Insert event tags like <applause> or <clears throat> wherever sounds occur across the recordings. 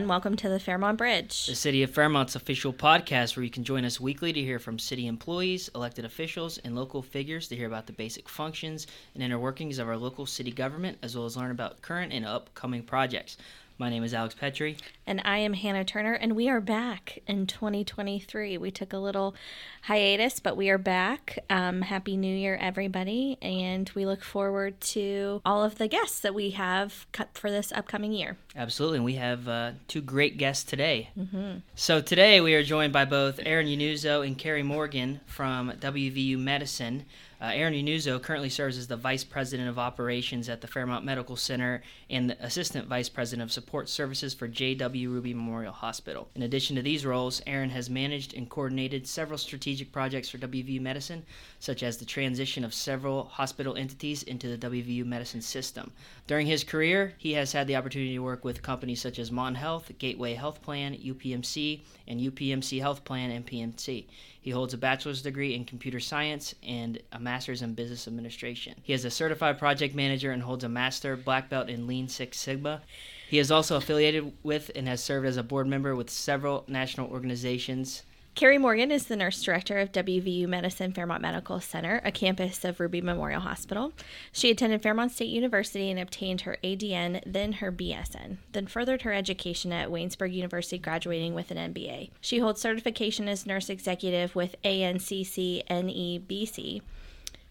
everyone. Welcome to the Fairmont Bridge. The City of Fairmont's official podcast where you can join us weekly to hear from city employees, elected officials, and local figures to hear about the basic functions and inner workings of our local city government, as well as learn about current and upcoming projects. My name is Alex Petrie. And I am Hanna Turner, and we are back in 2023. We took a little hiatus, but we are back. Um, Happy New Year, everybody. And we look forward to all of the guests that we have cut for this upcoming year. Absolutely. And we have uh, two great guests today. Mm-hmm. So today we are joined by both Aaron Yanuzo and Cari Morgan from WVU Medicine. Uh, Aaron Yanuzo currently serves as the Vice President of Operations at the Fairmont Medical Center and the Assistant Vice President of Support Services for J.W. Ruby Memorial Hospital. In addition to these roles, Aaron has managed and coordinated several strategic projects for WVU Medicine, such as the transition of several hospital entities into the WVU Medicine system. During his career, he has had the opportunity to work with companies such as Mon Health, Gateway Health Plan, UPMC, and UPMC Health Plan and PMC. He holds a bachelor's degree in computer science and a master's in business administration. He is a certified project manager and holds a master black belt in Lean Six Sigma. He is also affiliated with and has served as a board member with several national organizations Cari Morgan is the nurse director of WVU Medicine Fairmont Medical Center, a campus of Ruby Memorial Hospital. She attended Fairmont State University and obtained her ADN, then her BSN, then furthered her education at Waynesburg University, graduating with an MBA. She holds certification as nurse executive with ANCC NEBC.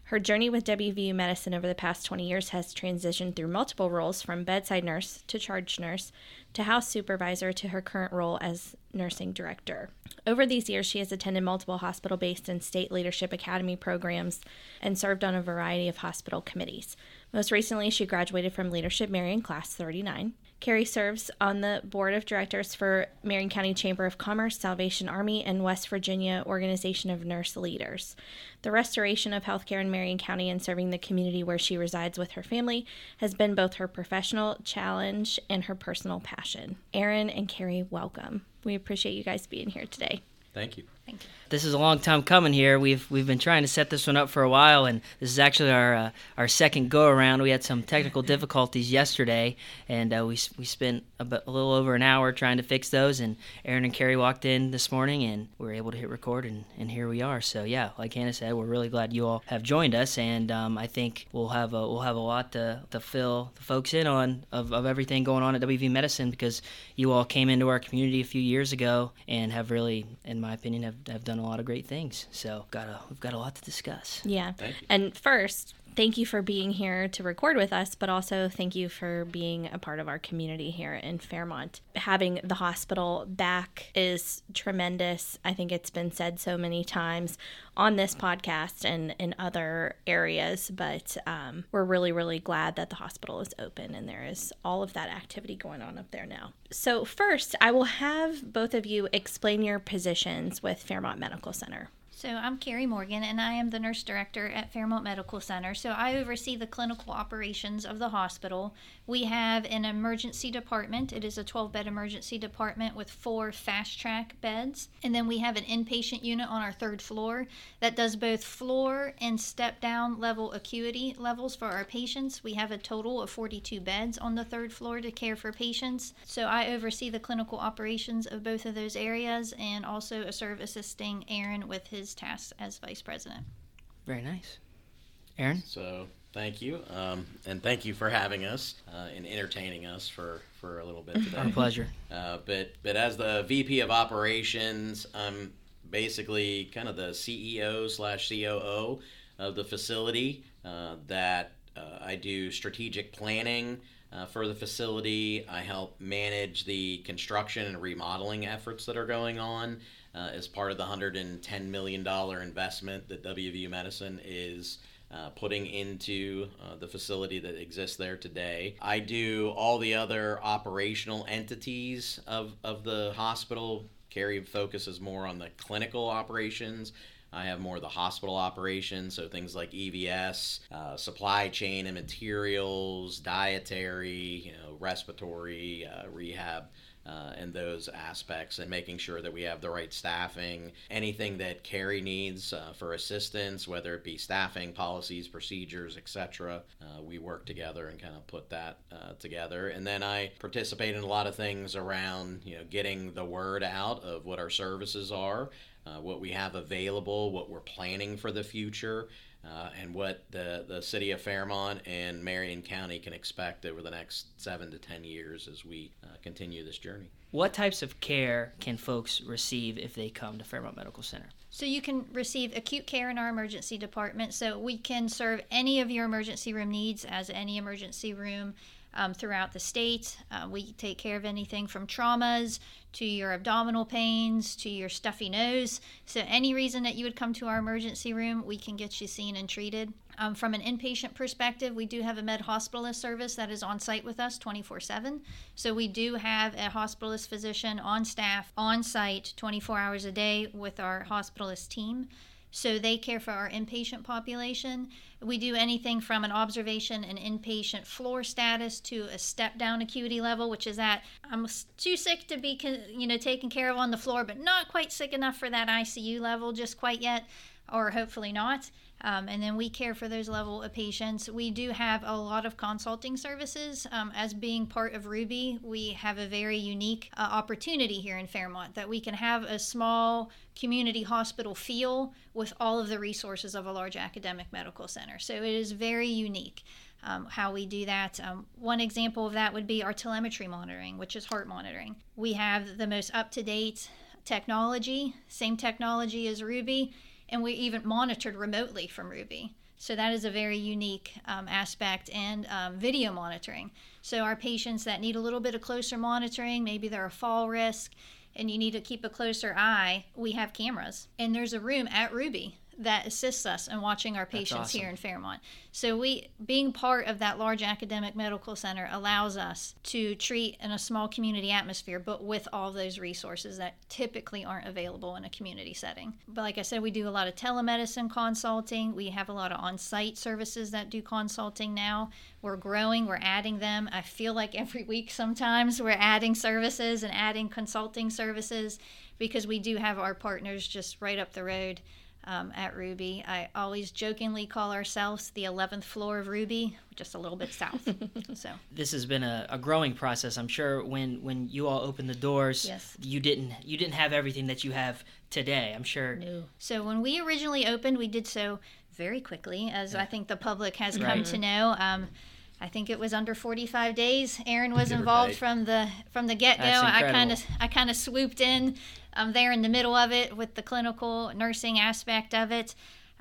Her journey with WVU Medicine over the past 20 years has transitioned through multiple roles from bedside nurse to charge nurse to house supervisor to her current role as nursing director. Over these years, she has attended multiple hospital based and state leadership academy programs and served on a variety of hospital committees. Most recently, she graduated from Leadership Marion Class 39. Cari serves on the board of directors for Marion County Chamber of Commerce, Salvation Army, and West Virginia Organization of Nurse Leaders. The restoration of healthcare in Marion County and serving the community where she resides with her family has been both her professional challenge and her personal passion. Aaron and Cari, welcome. We appreciate you guys being here today. Thank you. Thank you. This is a long time coming here. We've we've been trying to set this one up for a while, and this is actually our uh, our second go around. We had some technical <laughs> difficulties yesterday, and uh, we we spent a, bit, a, little over an hour trying to fix those. And Aaron and Cari walked in this morning, and we were able to hit record, and, and here we are. So yeah, like Hanna said, we're really glad you all have joined us, and um, I think we'll have a we'll have a lot to, to fill the folks in on of, of everything going on at WV Medicine because you all came into our community a few years ago and have really, in my opinion, have, have done a lot of great things. So got a, we've got a lot to discuss. Yeah. And first, thank you for being here to record with us, but also thank you for being a part of our community here in Fairmont. Having the hospital back is tremendous. I think it's been said so many times on this podcast and in other areas, but um, we're really, really glad that the hospital is open and there is all of that activity going on up there now. So, first, I will have both of you explain your positions with Fairmont Medical Center. So, I'm Cari Morgan, and I am the nurse director at Fairmont Medical Center. So, I oversee the clinical operations of the hospital. We have an emergency department. It is a 12 bed emergency department with four fast track beds. And then we have an inpatient unit on our third floor that does both floor and step down level acuity levels for our patients. We have a total of 42 beds on the third floor to care for patients. So, I oversee the clinical operations of both of those areas and also serve assisting Aaron with his his tasks as vice president. Very nice. Aaron? So, thank you. Um, and thank you for having us uh, and entertaining us for, for a little bit <laughs> today. Our pleasure. Uh, but, but as the VP of operations, I'm basically kind of the CEO slash COO of the facility uh, that uh, I do strategic planning. Uh, for the facility. I help manage the construction and remodeling efforts that are going on uh, as part of the $110 million investment that WVU Medicine is uh, putting into uh, the facility that exists there today. I do all the other operational entities of, of the hospital. Cari focuses more on the clinical operations. I have more of the hospital operations, so things like EVS, uh, supply chain and materials, dietary, you know, respiratory, uh, rehab uh, and those aspects, and making sure that we have the right staffing. Anything that Cari needs uh, for assistance, whether it be staffing, policies, procedures, etc., uh, we work together and kind of put that uh, together. And then I participate in a lot of things around, you know, getting the word out of what our services are, uh, what we have available, what we're planning for the future uh, and what the, the city of Fairmont and Marion County can expect over the next seven to ten years as we uh, continue this journey. What types of care can folks receive if they come to Fairmont Medical Center? So you can receive acute care in our emergency department. So we can serve any of your emergency room needs as any emergency room um, throughout the state. Uh, we take care of anything from traumas to your abdominal pains to your stuffy nose. So, any reason that you would come to our emergency room, we can get you seen and treated. Um, from an inpatient perspective, we do have a med hospitalist service that is on site with us 24 7. So, we do have a hospitalist physician on staff on site 24 hours a day with our hospitalist team. So they care for our inpatient population. We do anything from an observation and inpatient floor status to a step down acuity level, which is at I'm too sick to be you know taken care of on the floor, but not quite sick enough for that ICU level just quite yet, or hopefully not. Um, and then we care for those level of patients. We do have a lot of consulting services. Um, as being part of Ruby, we have a very unique uh, opportunity here in Fairmont that we can have a small community hospital feel with all of the resources of a large academic medical center. So it is very unique. Um, how we do that. Um, one example of that would be our telemetry monitoring, which is heart monitoring. We have the most up to date technology, same technology as Ruby, and we even monitored remotely from Ruby. So that is a very unique um, aspect and um, video monitoring. So our patients that need a little bit of closer monitoring, maybe they're a fall risk and you need to keep a closer eye, we have cameras. And there's a room at Ruby that assists us in watching our patients awesome. here in Fairmont. So we being part of that large academic medical center allows us to treat in a small community atmosphere but with all those resources that typically aren't available in a community setting. But like I said, we do a lot of telemedicine consulting. We have a lot of on-site services that do consulting now. We're growing, we're adding them. I feel like every week sometimes we're adding services and adding consulting services because we do have our partners just right up the road um, at Ruby. I always jokingly call ourselves the 11th floor of Ruby, just a little bit south. <laughs> so this has been a, a, growing process. I'm sure when when you all opened the doors, yes. you didn't you didn't have everything that you have today. I'm sure. No. So when we originally opened, we did so very quickly, as yeah. I think the public has right. come to know. Um, I think it was under 45 days. Aaron was involved from the from the get go. I kind of I kind of swooped in um, there in the middle of it with the clinical nursing aspect of it.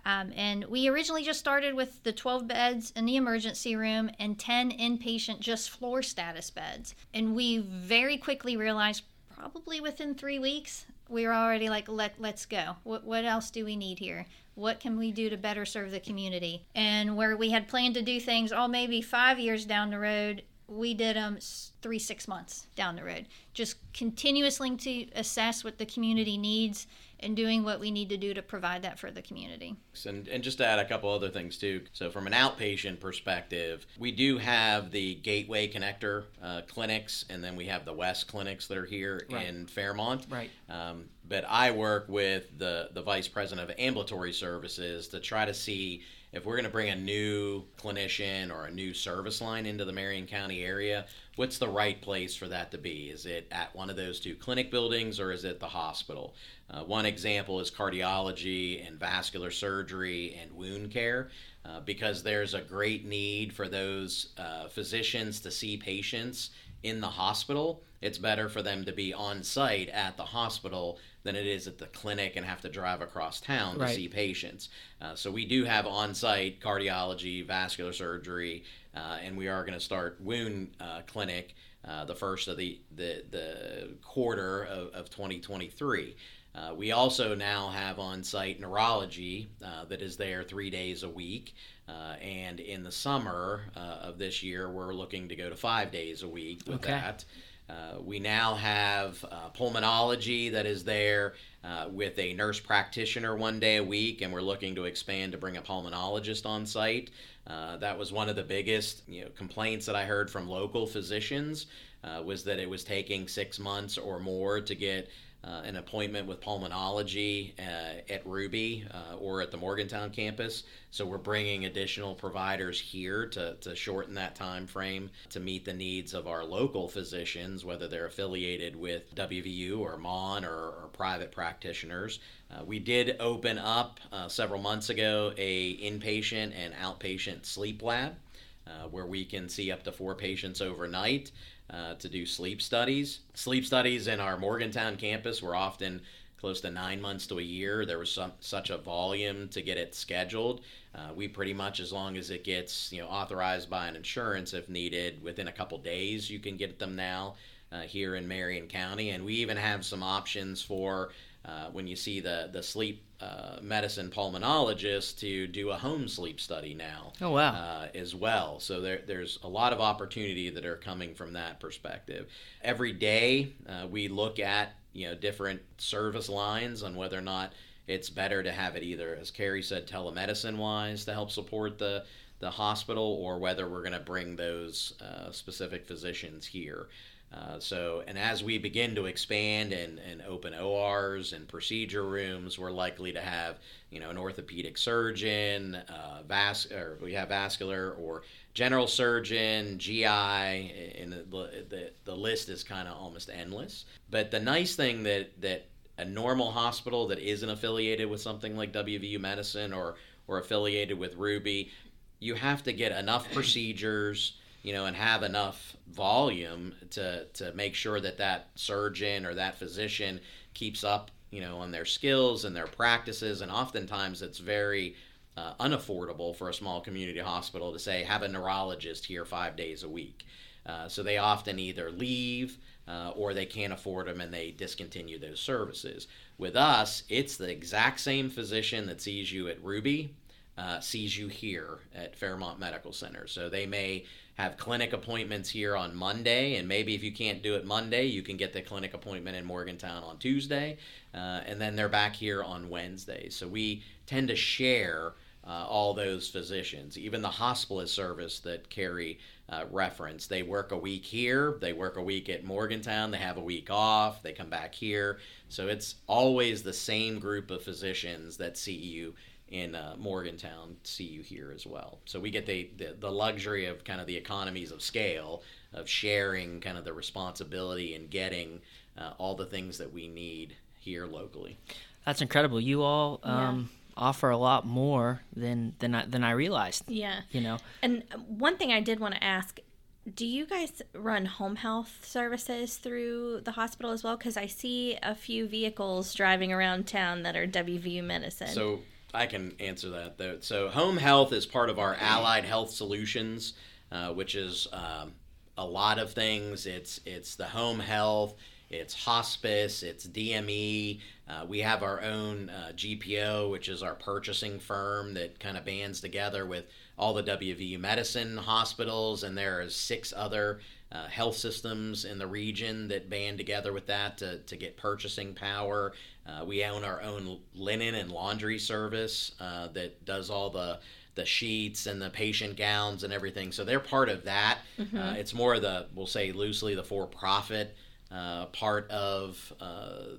Um, and we originally just started with the 12 beds in the emergency room and 10 inpatient just floor status beds. And we very quickly realized, probably within three weeks, we were already like, Let, let's go. What, what else do we need here? What can we do to better serve the community? And where we had planned to do things, oh, maybe five years down the road, we did them three, six months down the road. Just continuously to assess what the community needs and doing what we need to do to provide that for the community. And, and just to add a couple other things too. So, from an outpatient perspective, we do have the Gateway Connector uh, clinics, and then we have the West clinics that are here right. in Fairmont. Right. Um, but I work with the, the vice president of ambulatory services to try to see if we're going to bring a new clinician or a new service line into the Marion County area, what's the right place for that to be? Is it at one of those two clinic buildings or is it the hospital? Uh, one example is cardiology and vascular surgery and wound care. Uh, because there's a great need for those uh, physicians to see patients in the hospital. It's better for them to be on site at the hospital than it is at the clinic and have to drive across town to right. see patients. Uh, so we do have on site cardiology, vascular surgery, uh, and we are going to start wound uh, clinic uh, the first of the, the, the quarter of, of 2023. Uh, we also now have on site neurology uh, that is there three days a week. Uh, and in the summer uh, of this year, we're looking to go to five days a week with okay. that. Uh, we now have uh, pulmonology that is there with a nurse practitioner one day a week, and we're looking to expand to bring a pulmonologist on site. that was one of the biggest you know, complaints that I heard from local physicians uh, was that it was taking six months or more to get uh, an appointment with pulmonology uh, at Ruby uh, or at the Morgantown campus. So we're bringing additional providers here to, to shorten that time frame to meet the needs of our local physicians, whether they're affiliated with WVU or MON or, or private practitioners. Uh, we did open up uh, several months ago a inpatient and outpatient sleep lab. Uh, where we can see up to four patients overnight uh, to do sleep studies. Sleep studies in our Morgantown campus were often close to nine months to a year. There was some, such a volume to get it scheduled. Uh, we pretty much, as long as it gets you know authorized by an insurance if needed, within a couple days you can get them now uh, here in Marion County, and we even have some options for uh, when you see the the sleep uh, medicine pulmonologist to do a home sleep study now. Oh wow! Uh, as well, so there, there's a lot of opportunity that are coming from that perspective. Every day uh, we look at you know different service lines on whether or not it's better to have it either, as Cari said, telemedicine wise to help support the the hospital, or whether we're going to bring those uh, specific physicians here. Uh, so, and as we begin to expand and, and open ORs and procedure rooms, we're likely to have, you know, an orthopedic surgeon, uh, vas- or we have vascular or general surgeon, GI, and the, the, the list is kind of almost endless. But the nice thing that, that a normal hospital that isn't affiliated with something like WVU Medicine or, or affiliated with Ruby, you have to get enough <clears throat> procedures you know, and have enough volume to to make sure that that surgeon or that physician keeps up, you know, on their skills and their practices. And oftentimes, it's very uh, unaffordable for a small community hospital to say have a neurologist here five days a week. Uh, so they often either leave uh, or they can't afford them and they discontinue those services. With us, it's the exact same physician that sees you at Ruby uh, sees you here at Fairmont Medical Center. So they may have clinic appointments here on Monday, and maybe if you can't do it Monday, you can get the clinic appointment in Morgantown on Tuesday, uh, and then they're back here on Wednesday. So we tend to share uh, all those physicians, even the hospitalist service that Cari uh. They work a week here, they work a week at Morgantown, they have a week off, they come back here. So it's always the same group of physicians that see you in uh, Morgantown see you here as well. So we get the, the, the luxury of kind of the economies of scale of sharing kind of the responsibility and getting uh, all the things that we need here locally. That's incredible. You all um, yeah. offer a lot more than than I, than I realized. Yeah, you know. And one thing I did want to ask. Do you guys run home health services through the hospital as well? Because I see a few vehicles driving around town that are WVU medicine. So I can answer that. Though. So, home health is part of our allied health solutions, uh, which is um, a lot of things. It's it's the home health, it's hospice, it's DME. Uh, we have our own uh, GPO, which is our purchasing firm that kind of bands together with all the WVU medicine hospitals, and there are six other uh, health systems in the region that band together with that to, to get purchasing power. Uh, we own our own linen and laundry service uh, that does all the the sheets and the patient gowns and everything. So they're part of that. Mm-hmm. Uh, it's more of the we'll say loosely the for profit uh, part of uh,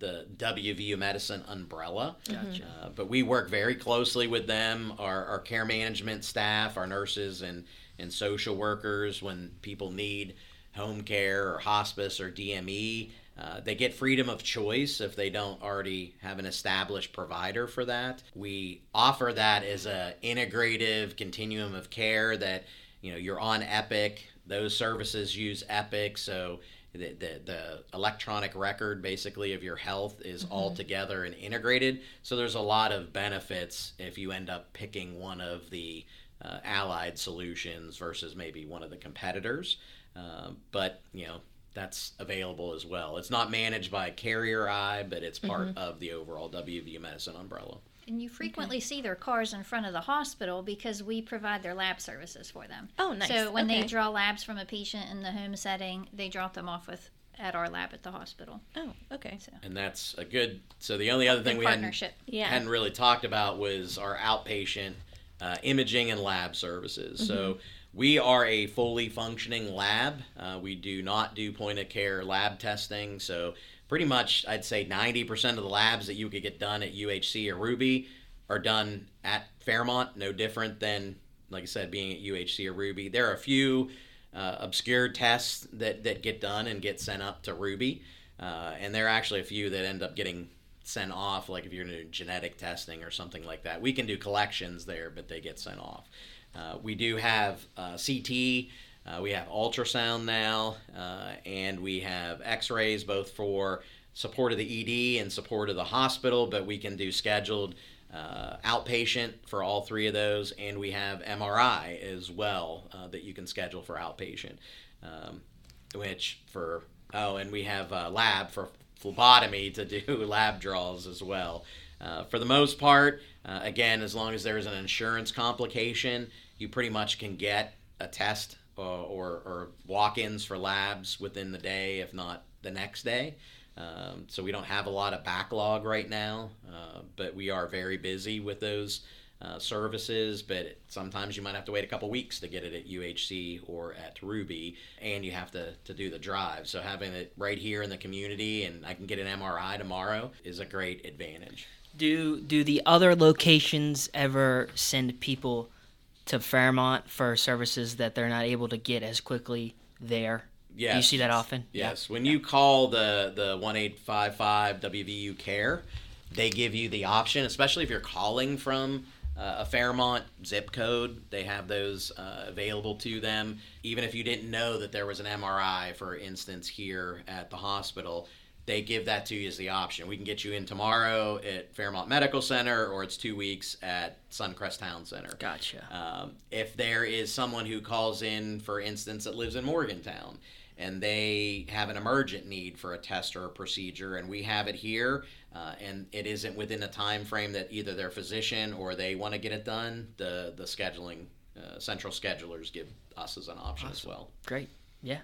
the WVU Medicine umbrella. Gotcha. Uh, but we work very closely with them, our, our care management staff, our nurses, and and social workers when people need home care or hospice or DME. Uh, they get freedom of choice if they don't already have an established provider for that. We offer that as a integrative continuum of care that you know you're on Epic. Those services use Epic, so the, the, the electronic record basically of your health is mm-hmm. all together and integrated. So there's a lot of benefits if you end up picking one of the uh, allied solutions versus maybe one of the competitors. Uh, but you know that's available as well. It's not managed by Carrier Eye, but it's part mm-hmm. of the overall WVU Medicine umbrella. And you frequently okay. see their cars in front of the hospital because we provide their lab services for them. Oh, nice. So when okay. they draw labs from a patient in the home setting, they drop them off with at our lab at the hospital. Oh, okay. So. And that's a good. So the only other thing we hadn't, yeah. hadn't really talked about was our outpatient uh, imaging and lab services. Mm-hmm. So we are a fully functioning lab. Uh, we do not do point of care lab testing. So, pretty much, I'd say 90% of the labs that you could get done at UHC or Ruby are done at Fairmont, no different than, like I said, being at UHC or Ruby. There are a few uh, obscure tests that, that get done and get sent up to Ruby. Uh, and there are actually a few that end up getting sent off, like if you're doing genetic testing or something like that. We can do collections there, but they get sent off. Uh, we do have uh, CT, uh, we have ultrasound now, uh, and we have x rays both for support of the ED and support of the hospital, but we can do scheduled uh, outpatient for all three of those, and we have MRI as well that you can schedule for outpatient, um, which for oh, and we have a lab for phlebotomy to do <laughs> lab draws as well. For the most part, uh, again, as long as there's an insurance complication, you pretty much can get a test uh, or, or walk ins for labs within the day, if not the next day. Um, so we don't have a lot of backlog right now, uh, but we are very busy with those uh, services. But sometimes you might have to wait a couple weeks to get it at UHC or at Ruby, and you have to, to do the drive. So having it right here in the community and I can get an MRI tomorrow is a great advantage. Do do the other locations ever send people to Fairmont for services that they're not able to get as quickly there? Yes. Do you see that often? Yes. When you call the the one eight five five WVU Care, they give you the option, especially if you're calling from uh, a Fairmont zip code. They have those uh, available to them. Even if you didn't know that there was an MRI, for instance, here at the hospital, they give that to you as the option. We can get you in tomorrow at Fairmont Medical Center, or it's two weeks at Suncrest Town Center. Gotcha. Um, if there is someone who calls in, for instance, that lives in Morgantown, and they have an emergent need for a test or a procedure, and we have it here, uh, and it isn't within a time frame that either their physician or they want to get it done, the the scheduling uh, central schedulers give us as an option as well. Great. Yeah.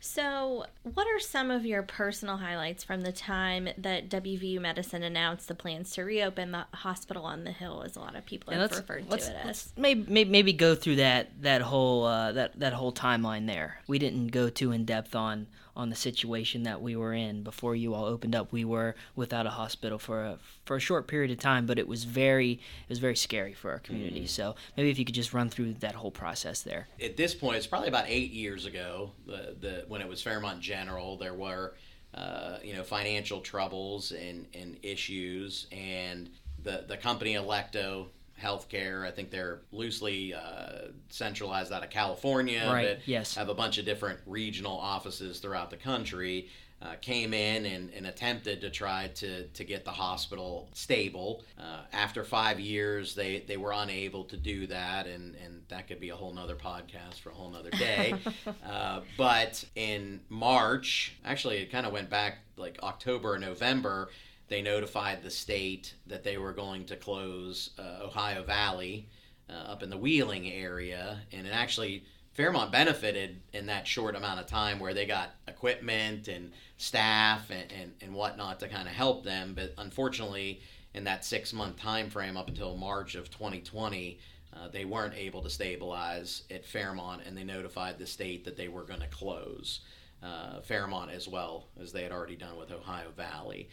So, what are some of your personal highlights from the time that WVU Medicine announced the plans to reopen the hospital on the hill, as a lot of people Yeah, have referred to it as? maybe, maybe maybe go through that that whole uh, that that whole timeline there. We didn't go too in depth on on the situation that we were in before you all opened up. We were without a hospital for a for a short period of time, but it was very it was very scary for our community. So maybe if you could just run through that whole process there. At this point, it's probably about eight years ago. The, the when it was Fairmont General, there were uh, you know financial troubles and, and issues, and the the company Alecto Healthcare. I think they're loosely uh, centralized out of California, Right, but yes. have a bunch of different regional offices throughout the country. Uh, came in and, and attempted to try to, to get the hospital stable. Uh, after five years, they, they were unable to do that, and, and that could be a whole nother podcast for a whole nother day. <laughs> uh, but in March, actually, it kind of went back like October or November, they notified the state that they were going to close uh, Ohio Valley uh, up in the Wheeling area, and it actually Fairmont benefited in that short amount of time where they got equipment and staff and, and, and whatnot to kind of help them. But unfortunately, in that six month time frame up until March of 2020, uh, they weren't able to stabilize at Fairmont, and they notified the state that they were going to close uh, Fairmont as well as they had already done with Ohio Valley.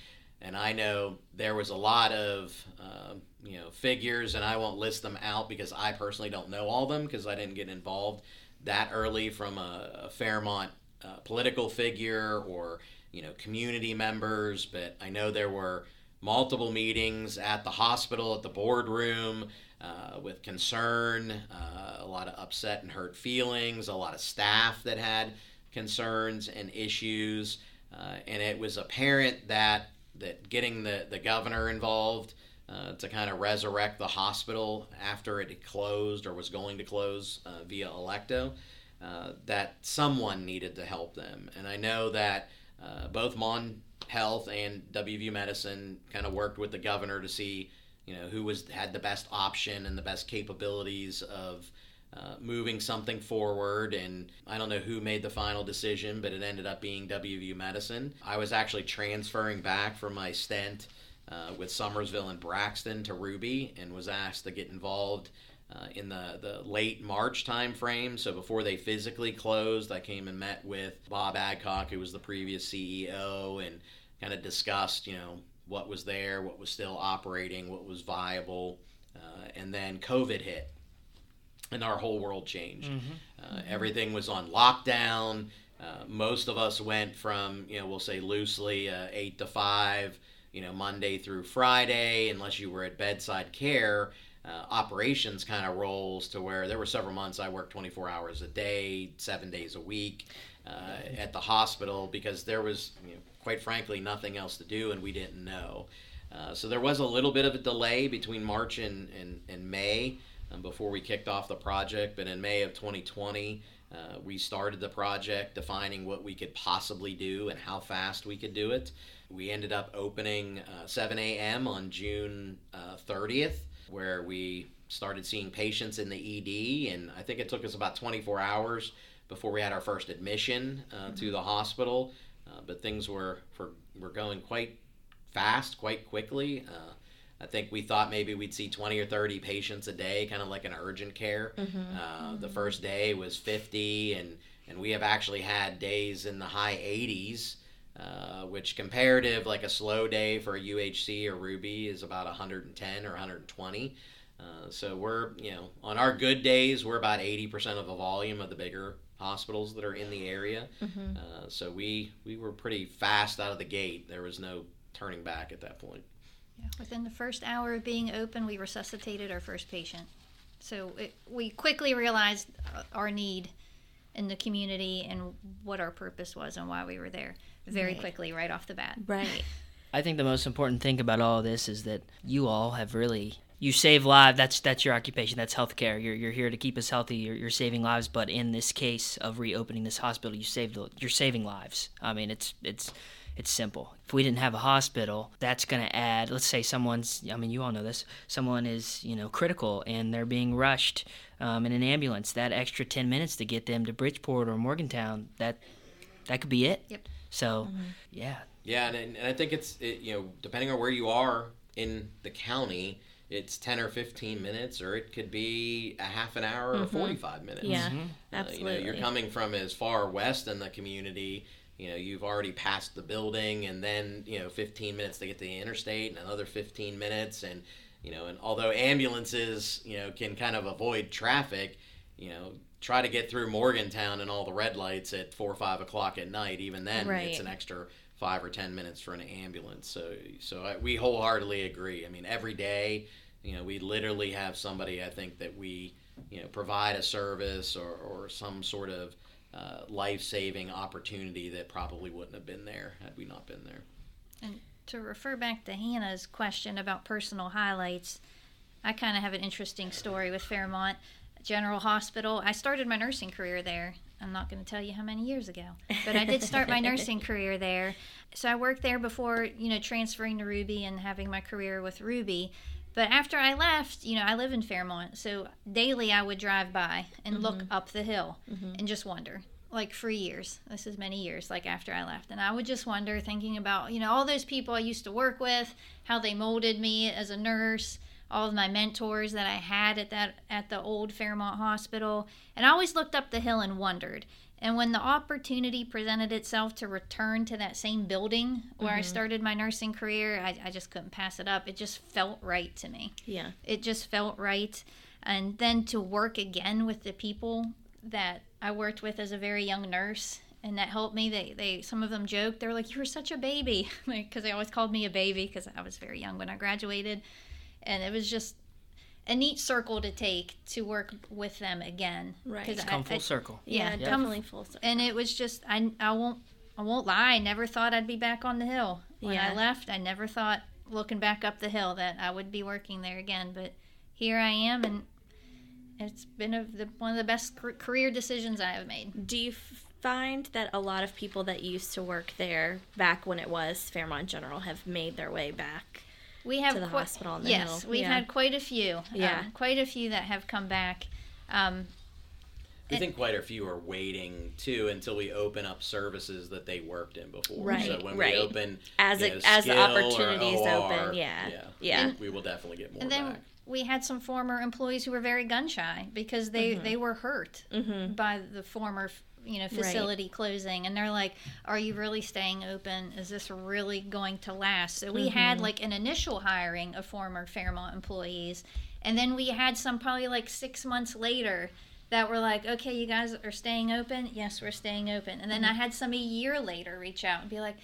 And I know there was a lot of uh, you know figures, and I won't list them out because I personally don't know all of them because I didn't get involved that early from a, a Fairmont uh, political figure or you know community members. But I know there were multiple meetings at the hospital, at the boardroom, uh, with concern, uh, a lot of upset and hurt feelings, a lot of staff that had concerns and issues, uh, and it was apparent that that getting the, the governor involved uh, to kind of resurrect the hospital after it closed or was going to close uh, via Alecto, uh, that someone needed to help them. And I know that uh, both Mon Health and WVU Medicine kind of worked with the governor to see, you know, who was had the best option and the best capabilities of uh, moving something forward. And I don't know who made the final decision, but it ended up being WVU Medicine. I was actually transferring back from my stint uh, with Summersville and Braxton to Ruby and was asked to get involved uh, in the, the late March timeframe. So before they physically closed, I came and met with Bob Adcock, who was the previous CEO, and kind of discussed, you know, what was there, what was still operating, what was viable. Uh, and then COVID hit, and our whole world changed. Uh, everything was on lockdown. Uh, most of us went from, you know, we'll say loosely uh, eight to five, you know, Monday through Friday, unless you were at bedside care. Uh, operations kind of roles to where there were several months I worked 24 hours a day, seven days a week uh, at the hospital because there was, you know, quite frankly, nothing else to do and we didn't know. Uh, so there was a little bit of a delay between March and, and, and May um, before we kicked off the project. But in May of 2020, uh, we started the project defining what we could possibly do and how fast we could do it. We ended up opening uh, 7 a.m. on June uh, 30th, where we started seeing patients in the ED. And I think it took us about 24 hours before we had our first admission uh, to the hospital. Uh, but things were, were, were going quite fast, quite quickly. Uh, I think we thought maybe we'd see 20 or 30 patients a day, kind of like an urgent care. Uh, the first day was 50, and, and we have actually had days in the high 80s, uh, which comparative, like a slow day for a UHC or Ruby, is about 110 or 120. Uh, so we're, you know, on our good days, we're about 80% of the volume of the bigger hospitals that are in the area. Uh, so we, we were pretty fast out of the gate. There was no turning back at that point. Yeah, Within the first hour of being open, we resuscitated our first patient. So it, we quickly realized uh, our need in the community and what our purpose was and why we were there very Right. quickly, right off the bat. Right. I think the most important thing about all this is that you all have really you save lives. That's that's your occupation. That's healthcare. You're you're here to keep us healthy. You're, you're saving lives. But in this case of reopening this hospital, you saved you're saving lives. I mean, it's it's it's simple. If we didn't have a hospital, that's going to add. Let's say someone's. I mean, you all know this. Someone is you know critical and they're being rushed um, in an ambulance. That extra ten minutes to get them to Bridgeport or Morgantown. That that could be it. Yep. So, yeah, Yeah, and, and I think it's it, you know depending on where you are in the county, it's ten or fifteen minutes, or it could be a half an hour or forty five minutes. Yeah. Uh, you know, you're coming from as far west in the community. You know, you've already passed the building, and then you know, 15 minutes to get to the interstate, and another 15 minutes, and you know, and although ambulances, you know, can kind of avoid traffic, you know, try to get through Morgantown and all the red lights at four or five o'clock at night. Even then, Right. it's an extra five or ten minutes for an ambulance. So, so I, we wholeheartedly agree. I mean, every day, you know, we literally have somebody. I think that we, you know, provide a service or, or some sort of uh, life-saving opportunity that probably wouldn't have been there had we not been there. And to refer back to Hanna's question about personal highlights, I kind of have an interesting story with Fairmont General Hospital. I started my nursing career there. I'm not going to tell you how many years ago, but I did start my nursing <laughs> career there. So I worked there before, you know, transferring to Ruby and having my career with Ruby. But after I left, you know, I live in Fairmont, so daily I would drive by and look mm-hmm. up the hill mm-hmm. and just wonder, like for years. This is many years, like after I left, and I would just wonder, thinking about, you know, all those people I used to work with, how they molded me as a nurse, all of my mentors that I had at that at the old Fairmont Hospital, and I always looked up the hill and wondered. And when the opportunity presented itself to return to that same building where I mm-hmm. started my nursing career, I, I just couldn't pass it up. It just felt right to me. Yeah. It just felt right. And then to work again with the people that I worked with as a very young nurse and that helped me. They, they some of them joked. They were like, "You were such a baby," <laughs> because they always called me a baby because I was very young when I graduated, and it was just a neat circle to take to work with them again. Right. 'Cause it's I- come I- full circle. Yeah, Yeah. definitely full circle. and it was just I I won't I won't lie. I never thought I'd be back on the hill. When Yeah. I left, I never thought looking back up the hill that I would be working there again. But here I am, and it's been a, the, one of the best career decisions I have made. Do you f- find that a lot of people that used to work there back when it was Fairmont General have made their way back? We have To the qui- hospital on the yes, hill, we've yeah. had quite a few. Yeah. um, quite a few that have come back. Um, We think quite a few are waiting too until we open up services that they worked in before. So Right, when right. we open As you it- know, as the opportunities OR, open, yeah, yeah. Yeah. We will definitely get more and then back. we had some former employees who were very gun shy because they Mm-hmm. they were hurt by the former you know facility closing and they're like are you really staying open is this really going to last so we Mm-hmm. had like an initial hiring of former fairmont employees and then we had some probably like six months later that were like okay you guys are staying open yes we're staying open and then Mm-hmm. i had some a year later reach out and be like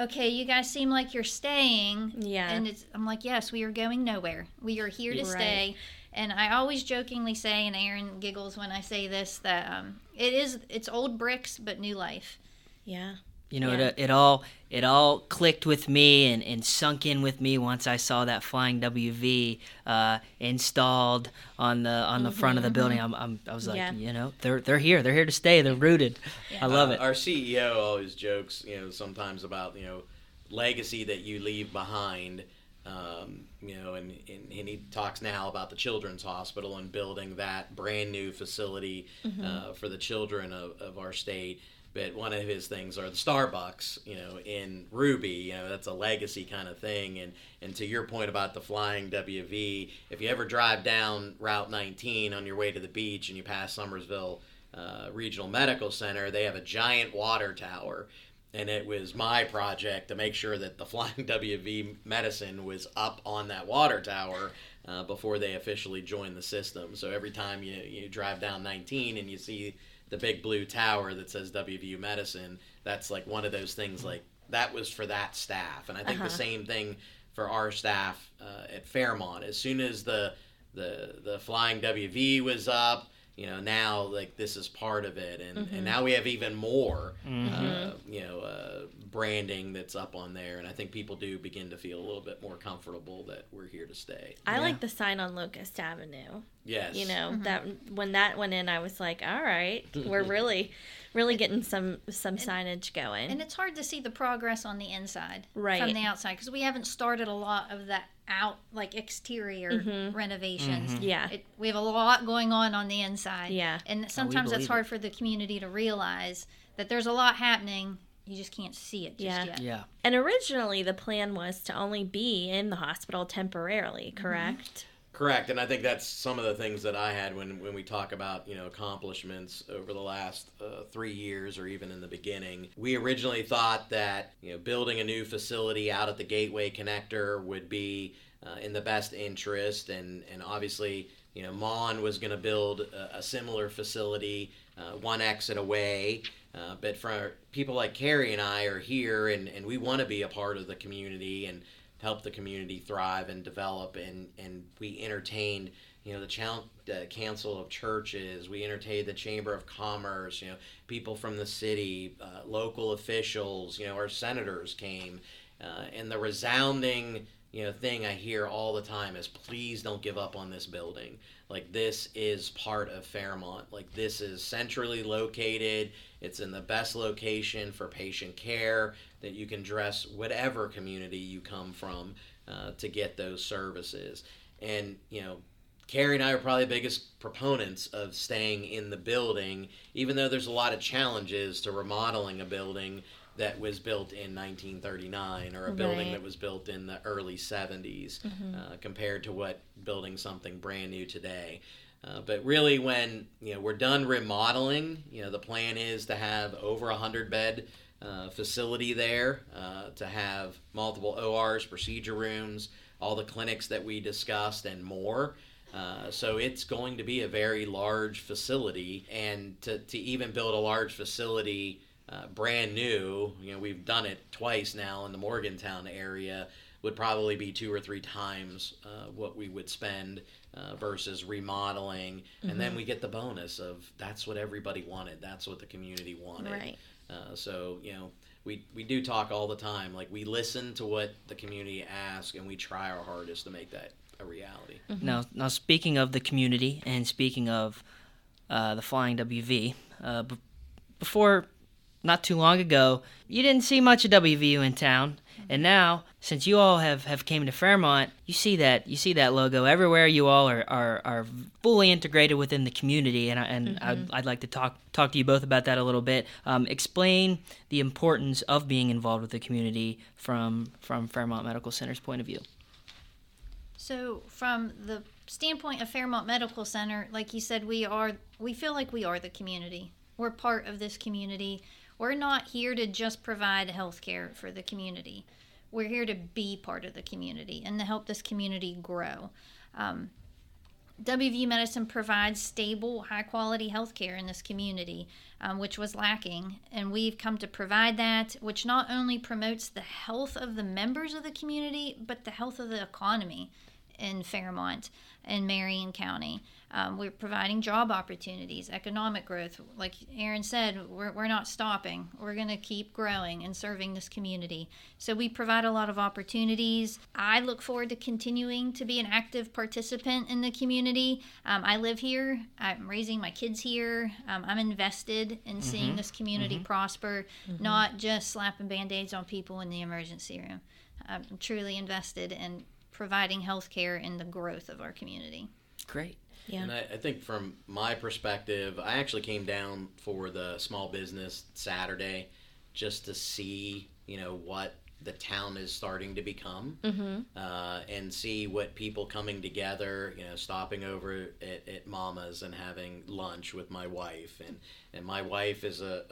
okay you guys seem like you're staying Yeah. and it's i'm like yes we are going nowhere we are here to Right. stay and I always jokingly say, and Aaron giggles when I say this, that um, it is it's old bricks but new life. Yeah. You know, Yeah. it, it all it all clicked with me and, and sunk in with me once I saw that flying WV uh, installed on the on the front of the building. I'm, I'm, I was like, Mm-hmm, Yeah. you know, they're they're here. They're here to stay. They're rooted. I love Uh, it. Our CEO always jokes, you know, sometimes about you know legacy that you leave behind. Um, you know, and, and, and he talks now about the Children's Hospital and building that brand new facility uh, for the children of, of our state. But one of his things are the Starbucks, you know, in Ruby. You know, that's a legacy kind of thing. And and to your point about the flying WV, if you ever drive down Route 19 on your way to the beach and you pass Summersville uh, Regional Medical Center, they have a giant water tower. And it was my project to make sure that the Flying <laughs> WV medicine was up on that water tower uh, before they officially joined the system. So every time you, you drive down 19 and you see the big blue tower that says WVU medicine, that's like one of those things like that was for that staff. And I think the same thing for our staff uh, at Fairmont. As soon as the the the flying WV was up, you know, now like this is part of it, and and now we have even more, uh, you know, uh, branding that's up on there, and I think people do begin to feel a little bit more comfortable that we're here to stay. I like the sign on Locust Avenue. Yes, You know, that when that went in I was like, all right, we're <laughs> really really getting some some signage going. And it's hard to see the progress on the inside Right. from the outside because we haven't started a lot of that out like exterior renovations. Mm-hmm. Yeah. It, we have a lot going on on the inside. Yeah. And sometimes believe it's hard for the community to realize that there's a lot happening. You just can't see it just Yeah. yet. yeah. And originally the plan was to only be in the hospital temporarily, correct? Correct, and I think that's some of the things that I had when, when we talk about you know accomplishments over the last uh, three years or even in the beginning. We originally thought that you know building a new facility out at the Gateway Connector would be uh, in the best interest, and and obviously you know Mon was going to build a, a similar facility uh, one exit away. Uh, but for people like Cari and I are here, and, and we want to be a part of the community and help the community thrive and develop. And, and we entertained, you know, the Council of Churches. We entertained the Chamber of Commerce. You know, people from the city, uh, local officials. You know, our senators came, uh, and the resounding you know thing I hear all the time is please don't give up on this building. Like this is part of Fairmont. Like this is centrally located. It's in the best location for patient care that you can dress whatever community you come from uh, to get those services. And you know, Cari and I are probably the biggest proponents of staying in the building, even though there's a lot of challenges to remodeling a building that was built in 1939 or a building Right. that was built in the early 70s uh, compared to what building something brand new today. Uh, but really, when you know we're done remodeling, you know the plan is to have over a hundred bed uh, facility there, uh, to have multiple ORs, procedure rooms, all the clinics that we discussed, and more. Uh, so it's going to be a very large facility, and to, to even build a large facility uh, brand new, you know, we've done it twice now in the Morgantown area, would probably be two or three times uh, what we would spend uh, versus remodeling. And then we get the bonus of that's what everybody wanted, that's what the community wanted. Right. Uh, so you know, we we do talk all the time. Like we listen to what the community asks, and we try our hardest to make that a reality. Now, now speaking of the community and speaking of uh, the Flying WV, uh, b- before not too long ago, you didn't see much of WVU in town, and now since you all have, have came to Fairmont, you see that you see that logo everywhere. You all are, are, are fully integrated within the community, and I, and I'd, I'd like to talk talk to you both about that a little bit. Um, explain the importance of being involved with the community from from Fairmont Medical Center's point of view. So, from the standpoint of Fairmont Medical Center, like you said, we are we feel like we are the community. We're part of this community. We're not here to just provide health care for the community. We're here to be part of the community and to help this community grow. Um, WVU Medicine provides stable, high quality health care in this community, um, which was lacking. And we've come to provide that, which not only promotes the health of the members of the community, but the health of the economy in Fairmont and Marion County. Um, we're providing job opportunities, economic growth. Like Aaron said, we're, we're not stopping. We're going to keep growing and serving this community. So we provide a lot of opportunities. I look forward to continuing to be an active participant in the community. Um, I live here, I'm raising my kids here. Um, I'm invested in seeing this community prosper, not just slapping band aids on people in the emergency room. I'm truly invested in providing health care and the growth of our community. Great. Yeah. And I, I think from my perspective, I actually came down for the small business Saturday just to see, you know, what the town is starting to become Mm-hmm. uh, and see what people coming together, you know, stopping over at, at Mama's and having lunch with my wife. And, and my wife is a,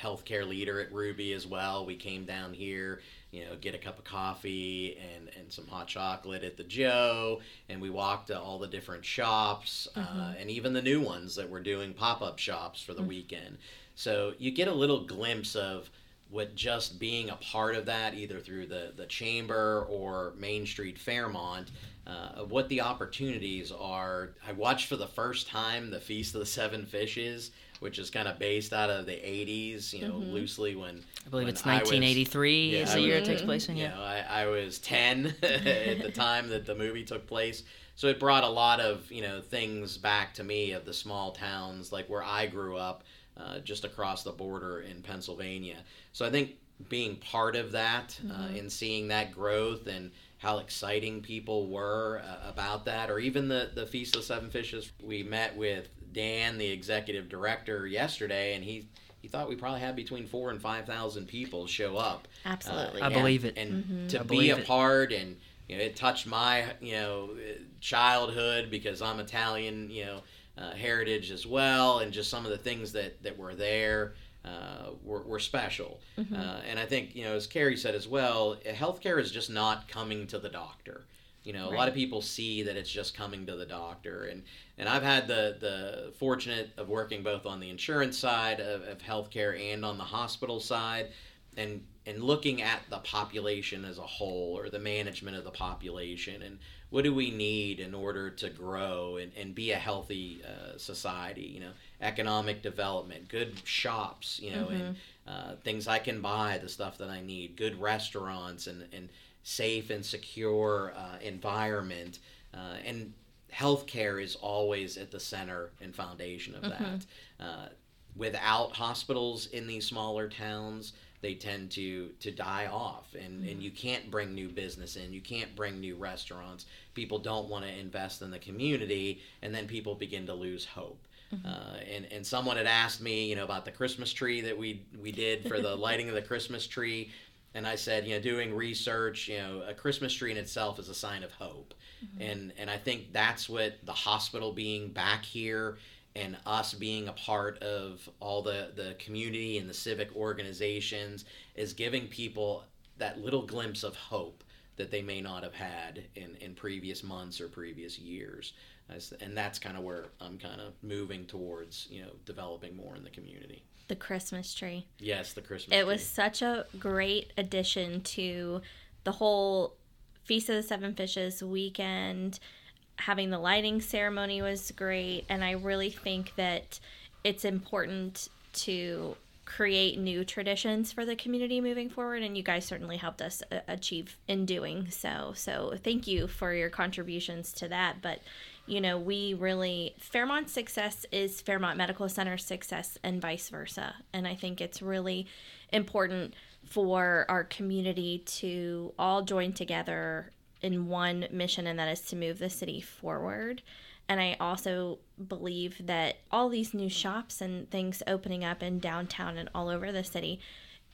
healthcare leader at Ruby as well. We came down here, you know, get a cup of coffee and, and some hot chocolate at the Joe. And we walked to all the different shops uh, and even the new ones that were doing pop up shops for the weekend. So you get a little glimpse of what just being a part of that, either through the, the chamber or Main Street Fairmont, uh, what the opportunities are. I watched for the first time the Feast of the Seven Fishes, which is kind of based out of the 80s, you know, loosely when I believe when it's I was- 1983 Yeah, is the year was- it takes place in. you Yeah. know, I, I was 10 <laughs> at the <laughs> time that the movie took place. So it brought a lot of, you know, things back to me of the small towns like where I grew up, uh, just across the border in Pennsylvania. So I think being part of that uh, and seeing that growth and how exciting people were uh, about that, or even the, the Feast of Seven Fishes. We met with Dan, the executive director, yesterday, and he he thought we probably had between four and five thousand people show up. Absolutely. I and- believe it. And to I be believe a it. part and you know, it touched my you know childhood because I'm Italian, you know, uh, heritage as well, and just some of the things that that were there uh, were, were special. Uh, and I think you know, as Cari said as well, healthcare is just not coming to the doctor. You know, a lot of people see that it's just coming to the doctor, and and I've had the the fortunate of working both on the insurance side of, of healthcare and on the hospital side, and and looking at the population as a whole or the management of the population and what do we need in order to grow and, and be a healthy uh, society you know economic development good shops you know and uh, things i can buy the stuff that i need good restaurants and, and safe and secure uh, environment uh, and healthcare is always at the center and foundation of that. Uh, without hospitals in these smaller towns they tend to to die off and and you can't bring new business in you can't bring new restaurants. People don't want to invest in the community and then people begin to lose hope. Uh, and and someone had asked me you know about the christmas tree that we we did for the <laughs> lighting of the christmas tree and I said, you know, doing research, you know, a Christmas tree in itself is a sign of hope, mm-hmm. and and I think that's what the hospital being back here and us being a part of all the the community and the civic organizations is giving people that little glimpse of hope that they may not have had in in previous months or previous years, and that's kind of where I'm kind of moving towards, you know, developing more in the community. The Christmas tree. Yes, the Christmas. It tree. was such a great addition to the whole Feast of the Seven Fishes weekend. Having the lighting ceremony was great, and I really think that it's important to create new traditions for the community moving forward and you guys certainly helped us uh, achieve in doing so so thank you for your contributions to that but you know we really fairmont's success is fairmont medical center success and vice versa. And i think it's really important for our community to all join together in one mission and that is to move the city forward. And I also believe that all these new shops and things opening up in downtown and all over the city,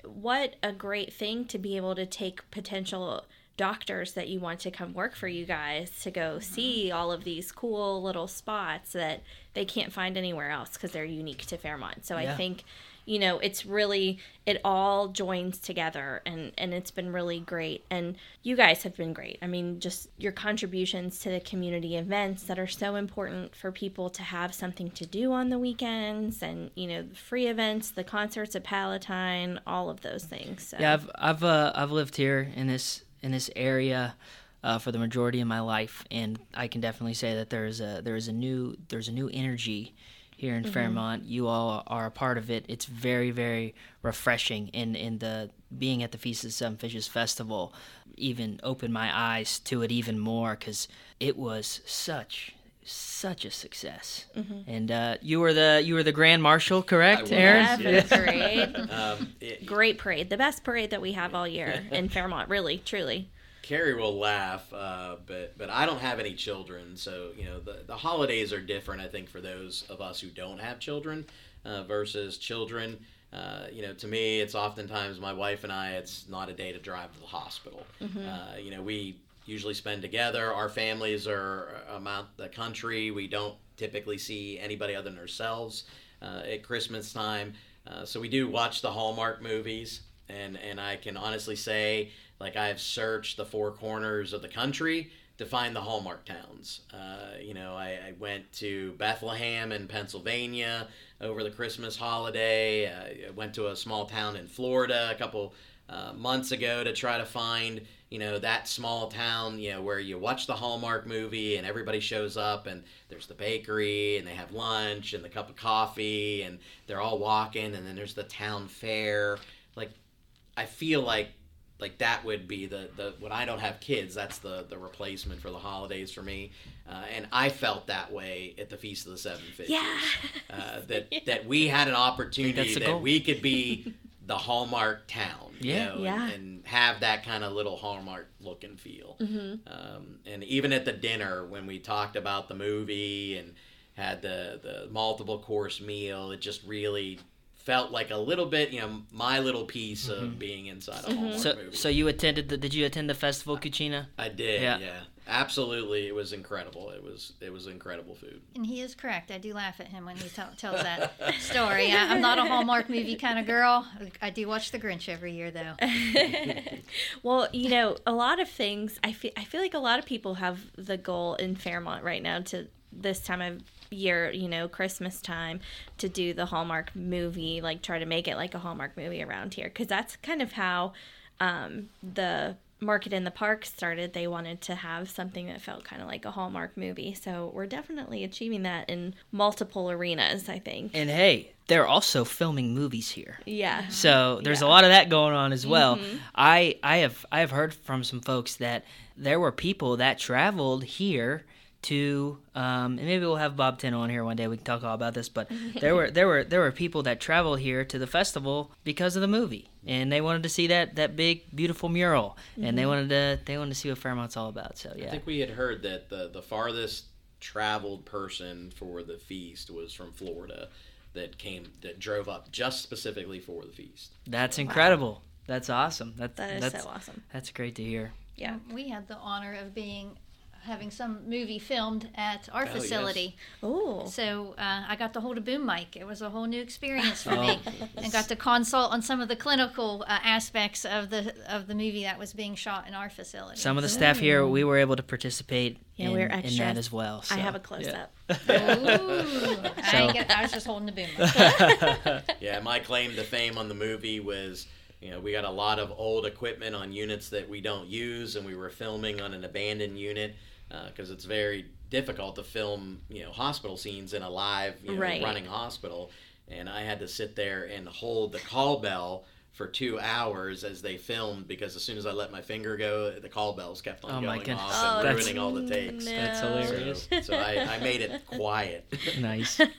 what a great thing to be able to take potential doctors that you want to come work for you guys to go see all of these cool little spots that they can't find anywhere else because they're unique to Fairmont. So I think you know it's really it all joins together and and it's been really great and you guys have been great i mean just your contributions to the community events that are so important for people to have something to do on the weekends and you know the free events the concerts at palatine all of those things so. Yeah, I've I've uh, I've lived here in this in this area uh, for the majority of my life, and I can definitely say that there's a there's a new there's a new energy here in Fairmont. You all are a part of it. It's very very refreshing, and in the being at the Feast of the Seven Fishes Festival even opened my eyes to it even more because it was such such a success. And uh, you were the you were the grand marshal, correct, was. Aaron? yeah, it was great Um, it, <laughs> great parade the best parade that we have all year in <laughs> fairmont really truly Cari will laugh, uh, but but I don't have any children, so you know the the holidays are different. I think for those of us who don't have children uh, versus children. Uh, you know, to me, it's oftentimes my wife and I. It's not a day to drive to the hospital. Uh, you know, we usually spend together. Our families are amount the country. We don't typically see anybody other than ourselves uh, at Christmas time. Uh, so we do watch the Hallmark movies, and and I can honestly say, like I've searched the four corners of the country to find the Hallmark towns. Uh, you know, I, I went to Bethlehem in Pennsylvania over the Christmas holiday. I went to a small town in Florida a couple uh, months ago to try to find you know that small town you know where you watch the hallmark movie and everybody shows up and there's the bakery and they have lunch and the cup of coffee and they're all walking and then there's the town fair. Like i feel like like that would be the, the when i don't have kids that's the the replacement for the holidays for me. Uh, and i felt that way at the feast of the seven fishes. Yeah. Uh, <laughs> that that we had an opportunity that's the that goal. we could be <laughs> the hallmark town you Yeah. know, Yeah. And, and have that kind of little hallmark look and feel Mm-hmm. um, and even at the dinner when we talked about the movie and had the the multiple course meal it just really felt like a little bit you know my little piece of being inside a hallmark Mm-hmm. So movie so you attended the did you attend the festival Cucina? i did Yeah. yeah. Absolutely it was incredible it was it was incredible food And he is correct. I do laugh at him when he tell, tells that <laughs> story. I, I'm not a Hallmark movie kind of girl. I do watch The Grinch every year, though. <laughs> well, you know, a lot of things. I feel I feel like a lot of people have the goal in Fairmont right now to this time of year, you know, Christmas time, to do the Hallmark movie, like try to make it like a Hallmark movie around here, because that's kind of how um, the market in the park started. They wanted to have something that felt kind of like a Hallmark movie, so we're definitely achieving that in multiple arenas. I think. And hey, they're also filming movies here. Yeah. So mhm. there's a lot of that going on as well. Mm-hmm. I I have I have heard from some folks that there were people that traveled here to um, and maybe we'll have Bob Tin on here one day. We can talk all about this, but <laughs> there were there were there were people that traveled here to the festival because of the movie, and they wanted to see that that big beautiful mural, and they wanted to they wanted to see what Fairmont's all about. So yeah, I think we had heard that the the farthest traveled person for the feast was from Florida that came that drove up just specifically for the feast. that's incredible. That's awesome. That, That is that's so awesome. that's great to hear. Yeah. We had the honor of being having some movie filmed at our yes. facility. Oh. So uh, I got to hold a boom mic. It was a whole new experience for <laughs> Oh. me, and got to consult on some of the clinical uh, aspects of the of the movie that was being shot in our facility. Some of the staff here, we were able to participate Yeah, in, we're in that as well. I have a close yeah. up. <laughs> Ooh, I, So- ain't get, I was just holding the boom mic. <laughs> Yeah, my claim to fame on the movie was, you know, we got a lot of old equipment on units that we don't use, and we were filming on an abandoned unit Uh, because it's very difficult to film, you know, hospital scenes in a live, you know, Right. running hospital. And I had to sit there and hold the call bell for two hours as they filmed because as soon as I let my finger go, the call bells kept on Oh my going goodness. off Oh, and that's- ruining all the takes. That's hilarious. So, so I, I made it quiet. <laughs> Nice. <laughs>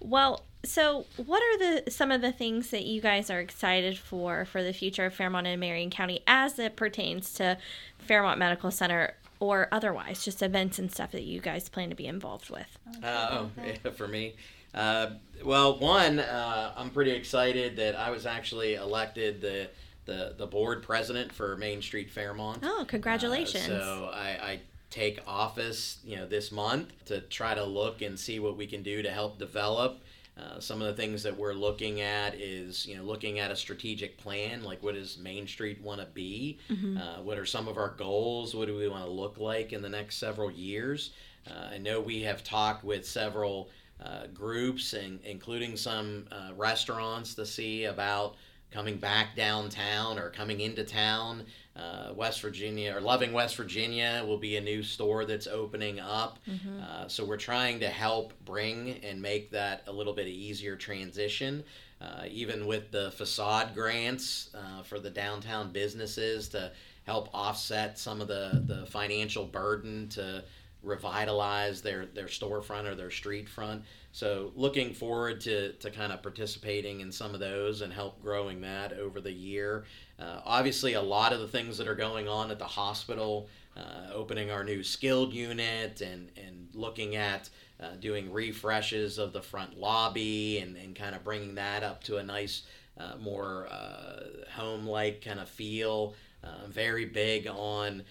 Well, so what are the some of the things that you guys are excited for for the future of Fairmont and Marion County as it pertains to Fairmont Medical Center or otherwise, just events and stuff that you guys plan to be involved with? Uh, oh, yeah, for me. Uh, well, one, uh, I'm pretty excited that I was actually elected the the the board president for Main Street Fairmont. Oh, congratulations. Uh, so I, I take office, you know, this month to try to look and see what we can do to help develop. Uh, some of the things that we're looking at is, you know, looking at a strategic plan, like what does Main Street want to be? Mm-hmm. Uh, what are some of our goals? What do we want to look like in the next several years? Uh, I know we have talked with several uh, groups, and including some uh, restaurants, to see about coming back downtown or coming into town. Uh, West Virginia or Loving West Virginia will be a new store that's opening up. Uh, so we're trying to help bring and make that a little bit easier transition. Uh, even with the facade grants uh, for the downtown businesses to help offset some of the, the financial burden to revitalize their, their storefront or their street front. So looking forward to, to kind of participating in some of those and help growing that over the year. Uh, obviously, a lot of the things that are going on at the hospital, uh, opening our new skilled unit and, and looking at uh, doing refreshes of the front lobby and, and kind of bringing that up to a nice, uh, more uh, home like kind of feel. Uh, very big on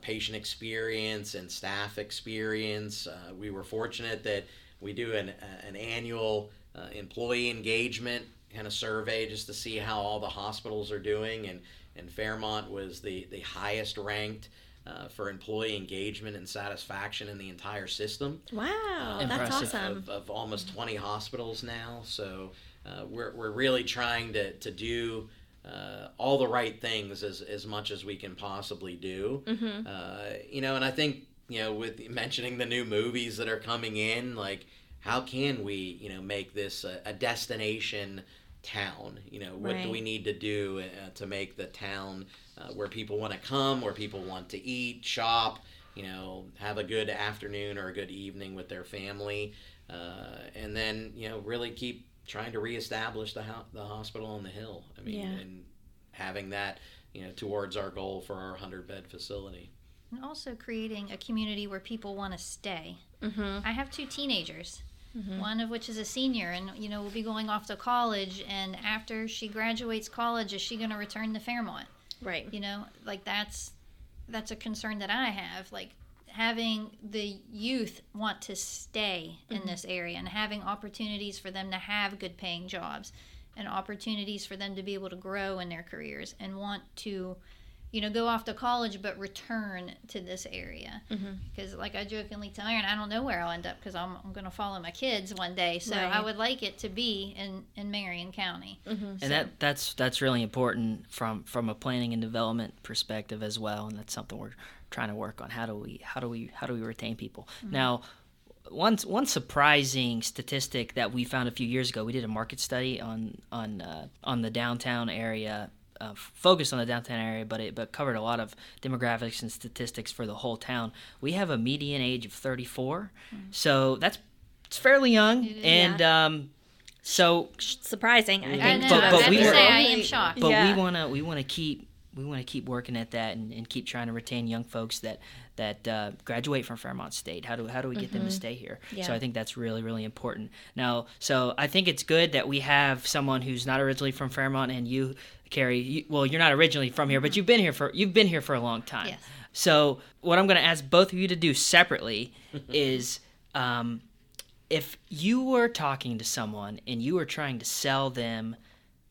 patient experience and staff experience. We were fortunate that we do an, an annual uh, employee engagement kind of survey just to see how all the hospitals are doing, and, and Fairmont was the, the highest ranked uh, for employee engagement and satisfaction in the entire system. wow, that's Impressive. awesome. Of, of almost 20 hospitals now. So uh, we're, we're really trying to, to do uh, all the right things as, as much as we can possibly do. Mm-hmm. Uh, you know, and I think, you know, with mentioning the new movies that are coming in, like, how can we, you know, make this a, a destination town? You know, what do we need to do uh, to make the town uh, where people want to come, where people want to eat, shop, you know, have a good afternoon or a good evening with their family, uh, and then you know really keep trying to reestablish the ho- the hospital on the hill. I mean, Yeah. and having that you know towards our goal for our hundred bed facility. And also creating a community where people want to stay. Mm-hmm. I have two teenagers, Mhm. one of which is a senior and, you know, will be going off to college. And after she graduates college, is she going to return to Fairmont? Right. You know, like that's that's a concern that I have. Like having the youth want to stay in this area and having opportunities for them to have good paying jobs and opportunities for them to be able to grow in their careers and want to you know go off to college but return to this area. Because like i jokingly tell Aaron, i don't know where i'll end up because I'm, I'm going to follow my kids one day. So i would like it to be in in marion county. Mm-hmm. and that that's that's really important from from a planning and development perspective as well and that's something we're trying to work on. How do we how do we how do we retain people? Now one one surprising statistic that we found a few years ago we did a market study on on uh, on the downtown area uh, focused on the downtown area but it but covered a lot of demographics and statistics for the whole town we have a median age of 34 so that's it's fairly young and um so Surprising. I i think. know But- but have we were- say i am shocked but Yeah. we want to we want to keep we want to keep working at that and, and keep trying to retain young folks that that uh, graduate from Fairmont State. How do how do we get them to stay here? Yeah. So I think that's really really important. Now, so I think it's good that we have someone who's not originally from Fairmont and you, Cari. You, well, you're not originally from here, but you've been here for you've been here for a long time. Yes. So what I'm going to ask both of you to do separately <laughs> is. Um, if you were talking to someone and you were trying to sell them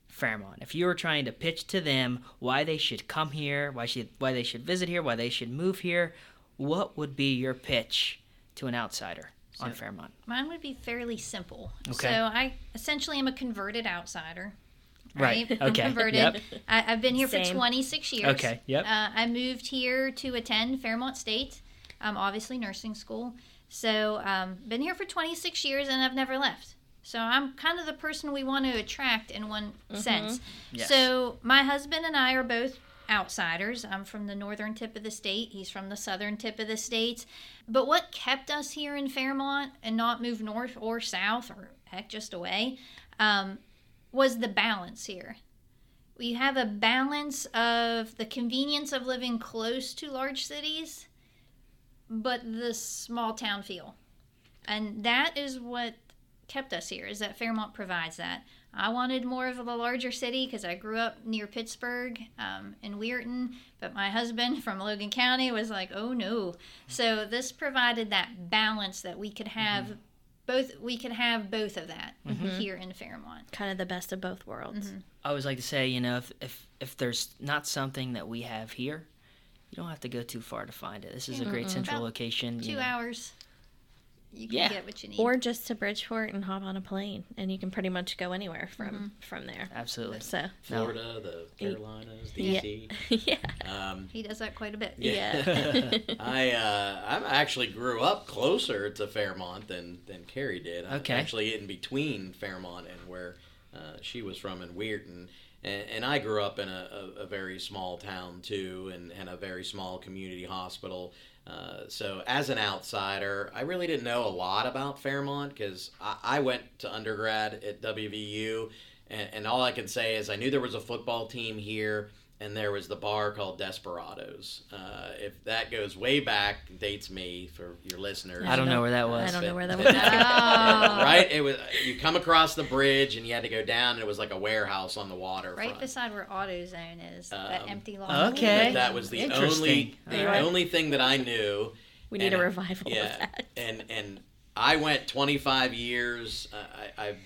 Fairmont, if you were trying to pitch to them why they should come here, why should why they should visit here, why they should move here, what would be your pitch to an outsider on Fairmont? Mine would be fairly simple. Okay. So I essentially am a converted outsider. Right. I'm Okay. converted. Yep. I, I've been here for 26 years. Okay. Yep. Uh, I moved here to attend Fairmont State, um, obviously nursing school. So um, been here for 26 years and I've never left. So I'm kind of the person we want to attract in one sense. Yes. So my husband and I are both outsiders. I'm from the northern tip of the state. He's from the southern tip of the state. But what kept us here in Fairmont and not move north or south or heck just away um, was the balance here. We have a balance of the convenience of living close to large cities, but the small town feel. And that is what kept us here, is that Fairmont provides that. I wanted more of a larger city because I grew up near Pittsburgh um, in Weirton, but my husband from Logan County was like, oh no. So this provided that balance that we could have. Mm-hmm. Both we could have both of that here in Fairmont. Kind of the best of both worlds. I always like to say, you know, if, if if there's not something that we have here, you don't have to go too far to find it. This is a great central About location. you Two know. hours, you can Yeah. get what you need. Or just to Bridgeport and hop on a plane, and you can pretty much go anywhere from Mm-hmm. from there. Absolutely. So Florida, the Carolinas, Yeah. DC. <laughs> yeah, Um, he does that quite a bit. yeah. <laughs> <laughs> I uh, I actually grew up closer to Fairmont than than Cari did. I was Okay. actually in between Fairmont and where uh, she was from in Weirton. And, and I grew up in a, a, a very small town too, and, and a very small community hospital. Uh, so as an outsider, I really didn't know a lot about Fairmont because I, I went to undergrad at WVU, and, and all I can say is I knew there was a football team here, and there was the bar called Desperados. Uh, if that goes way back, dates me for your listeners. I don't know where that was. I don't know where that <laughs> was. Oh. <laughs> right? It was you come across the bridge and you had to go down, and it was like a warehouse on the water. Right beside where AutoZone is, that Um, empty lot. okay. But that was the only the Alright. only thing that I knew. We need And, a revival yeah, of that. and and I went 25 years. Uh, I, I've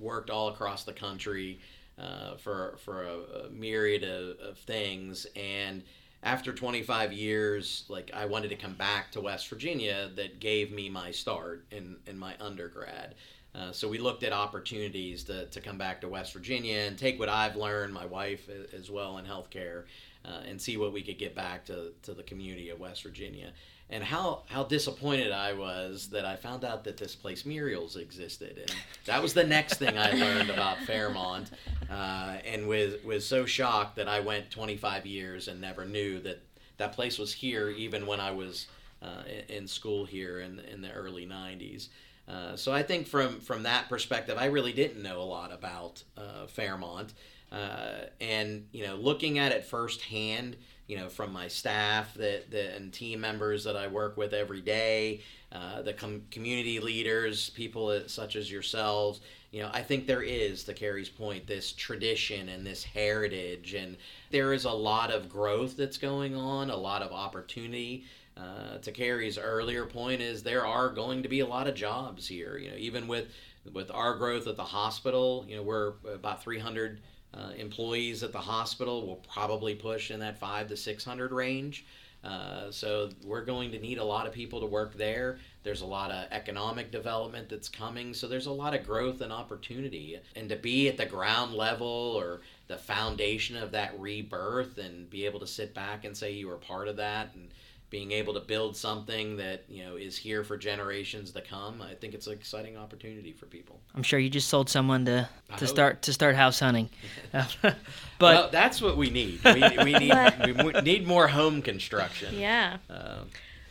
worked all across the country uh, for for a, a myriad of, of things, and after 25 years, like I wanted to come back to West Virginia. That gave me my start in in my undergrad. Uh, so we looked at opportunities to, to come back to West Virginia and take what I've learned, my wife as well in healthcare, uh, and see what we could get back to, to the community of West Virginia. And how, how disappointed I was that I found out that this place Muriale's existed, and that was the next thing I learned about Fairmont, uh, and was was so shocked that I went 25 years and never knew that that place was here, even when I was uh, in, school here in in the early 90s. Uh, so I think from from that perspective, I really didn't know a lot about uh, Fairmont, uh, and you know, looking at it firsthand, you know, from my staff that, that and team members that I work with every day, uh, the com- community leaders, people such as yourselves, you know, I think there is, to Cari's point, this tradition and this heritage, and there is a lot of growth that's going on, a lot of opportunity. Uh, to Cari's earlier point, is there are going to be a lot of jobs here. You know, even with with our growth at the hospital, you know, we're about 300 uh, employees at the hospital. We'll probably push in that five to 600 range. Uh, so we're going to need a lot of people to work there. There's a lot of economic development that's coming. So there's a lot of growth and opportunity. And to be at the ground level or the foundation of that rebirth and be able to sit back and say you were part of that and being able to build something that you know is here for generations to come i think it's an exciting opportunity for people I'm sure you just sold someone to to start to start house hunting. <laughs> <laughs> but well that's what we need we, we need <laughs> we need more home construction Yeah. Um,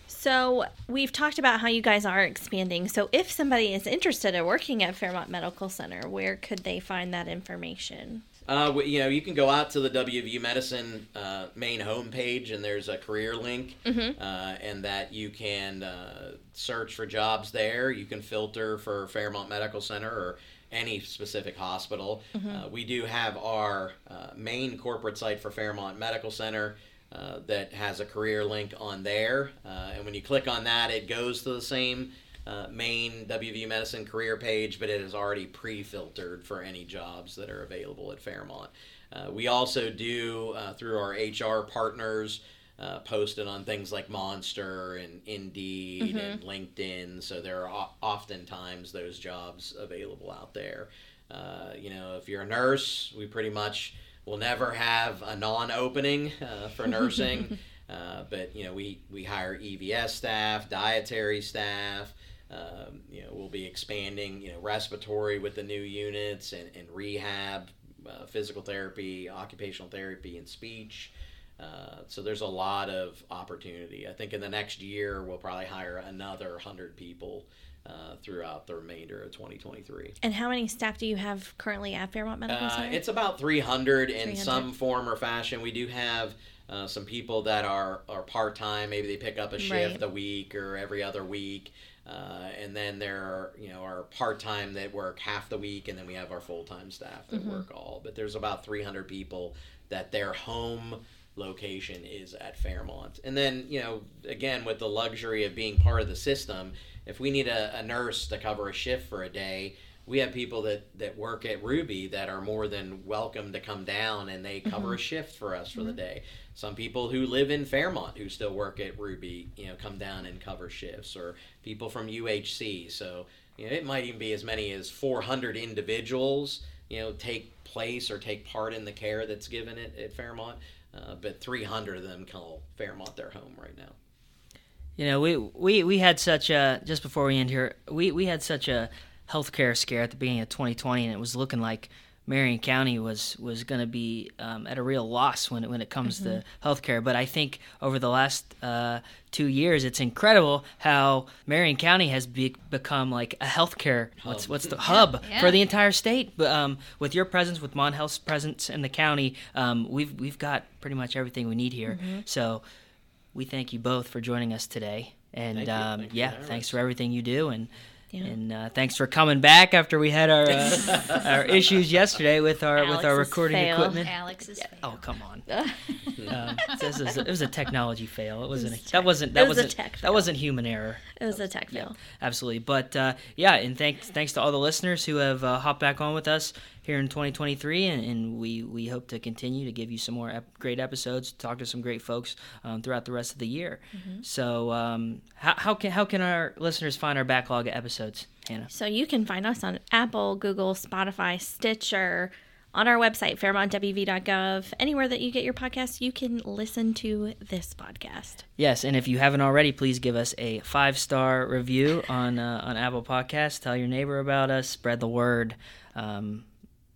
So we've talked about how you guys are expanding. So if somebody is interested in working at Fairmont Medical Center, where could they find that information? Uh, you know, you can go out to the WVU Medicine uh, main homepage, and there's a career link, Mm-hmm. uh, and that you can uh, search for jobs there. You can filter for Fairmont Medical Center or any specific hospital. Mm-hmm. Uh, we do have our uh, main corporate site for Fairmont Medical Center. Uh, that has a career link on there, uh, and when you click on that, it goes to the same uh, main WVU Medicine career page, but it is already pre-filtered for any jobs that are available at Fairmont. Uh, we also do uh, through our HR partners uh, posted on things like Monster and Indeed and LinkedIn. So there are oftentimes those jobs available out there. Uh, you know, if you're a nurse, we pretty much will never have a non-opening uh, for nursing. <laughs> Uh, but you know, we we hire EVS staff, dietary staff. Um, you know, we'll be expanding. You know, respiratory with the new units and, and rehab, uh, physical therapy, occupational therapy, and speech. Uh, so there's a lot of opportunity. I think in the next year we'll probably hire another hundred people uh, throughout the remainder of 2023. And how many staff do you have currently at Fairmont Medical Uh, Center? it's about 300 in some form or fashion. We do have Uh, some people that are, are part time, maybe they pick up a shift Right. a week or every other week. Uh, and then there are, you know, our part time that work half the week, and then we have our full time staff that mm-hmm. work all. But there's about 300 people that their home location is at Fairmont. And then, you know, again, with the luxury of being part of the system, if we need a, a nurse to cover a shift for a day, we have people that, that work at Ruby that are more than welcome to come down and they cover mm-hmm. a shift for us for the mm-hmm. day. Some people who live in Fairmont who still work at Ruby, you know, come down and cover shifts, or people from UHC. So, you know, it might even be as many as 400 individuals, you know, take place or take part in the care that's given at, at Fairmont. Uh, but 300 of them call Fairmont their home right now. You know, we we we had such a just before we end here, we we had such a healthcare scare at the beginning of 2020, and it was looking like Marion County was was going to be um, at a real loss when it, when it comes to healthcare. But I think over the last uh, two years, it's incredible how Marion County has be- become like a healthcare what's what's the hub Yeah. for the entire state. But um, with your presence, with Mon Health's presence in the county, um, we've we've got pretty much everything we need here. So we thank you both for joining us today. And Thank you. um, Thank yeah, for thanks for everything you do, and Yeah. and uh, thanks for coming back after we had our <laughs> uh, our issues yesterday with our with our recording fail. equipment. Alex's Oh come on! <laughs> um, this is it was a technology fail. It wasn't. was a, tech- that wasn't. That was wasn't. tech that fail. wasn't human error. It was a tech fail. Absolutely. But uh, yeah, and thanks thanks to all the listeners who have uh, hopped back on with us here in 2023, and, and we we hope to continue to give you some more ep- great episodes, talk to some great folks um, throughout the rest of the year. So um, how, how can how can our listeners find our backlog of episodes, Hanna? So you can find us on Apple, Google, Spotify, Stitcher, on our website, fairmontwv.gov. Anywhere that you get your podcasts, you can listen to this podcast. Yes, and if you haven't already, please give us a five star review on uh, on Apple Podcasts. Tell your neighbor about us. Spread the word. Um,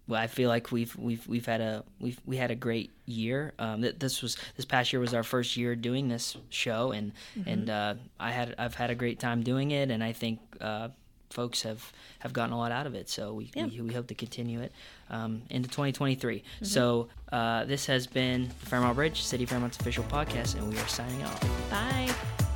well, I feel like we've we've we've had a we've we had a great year. Um, th- this was this past year was our first year doing this show, and and uh, I had I've had a great time doing it, and I think. Uh, Folks have, have gotten a lot out of it, so we, Yeah. we, we hope to continue it um, into 2023. So, uh, this has been the Fairmont Bridge, City Fairmont's official podcast, and we are signing off. Bye.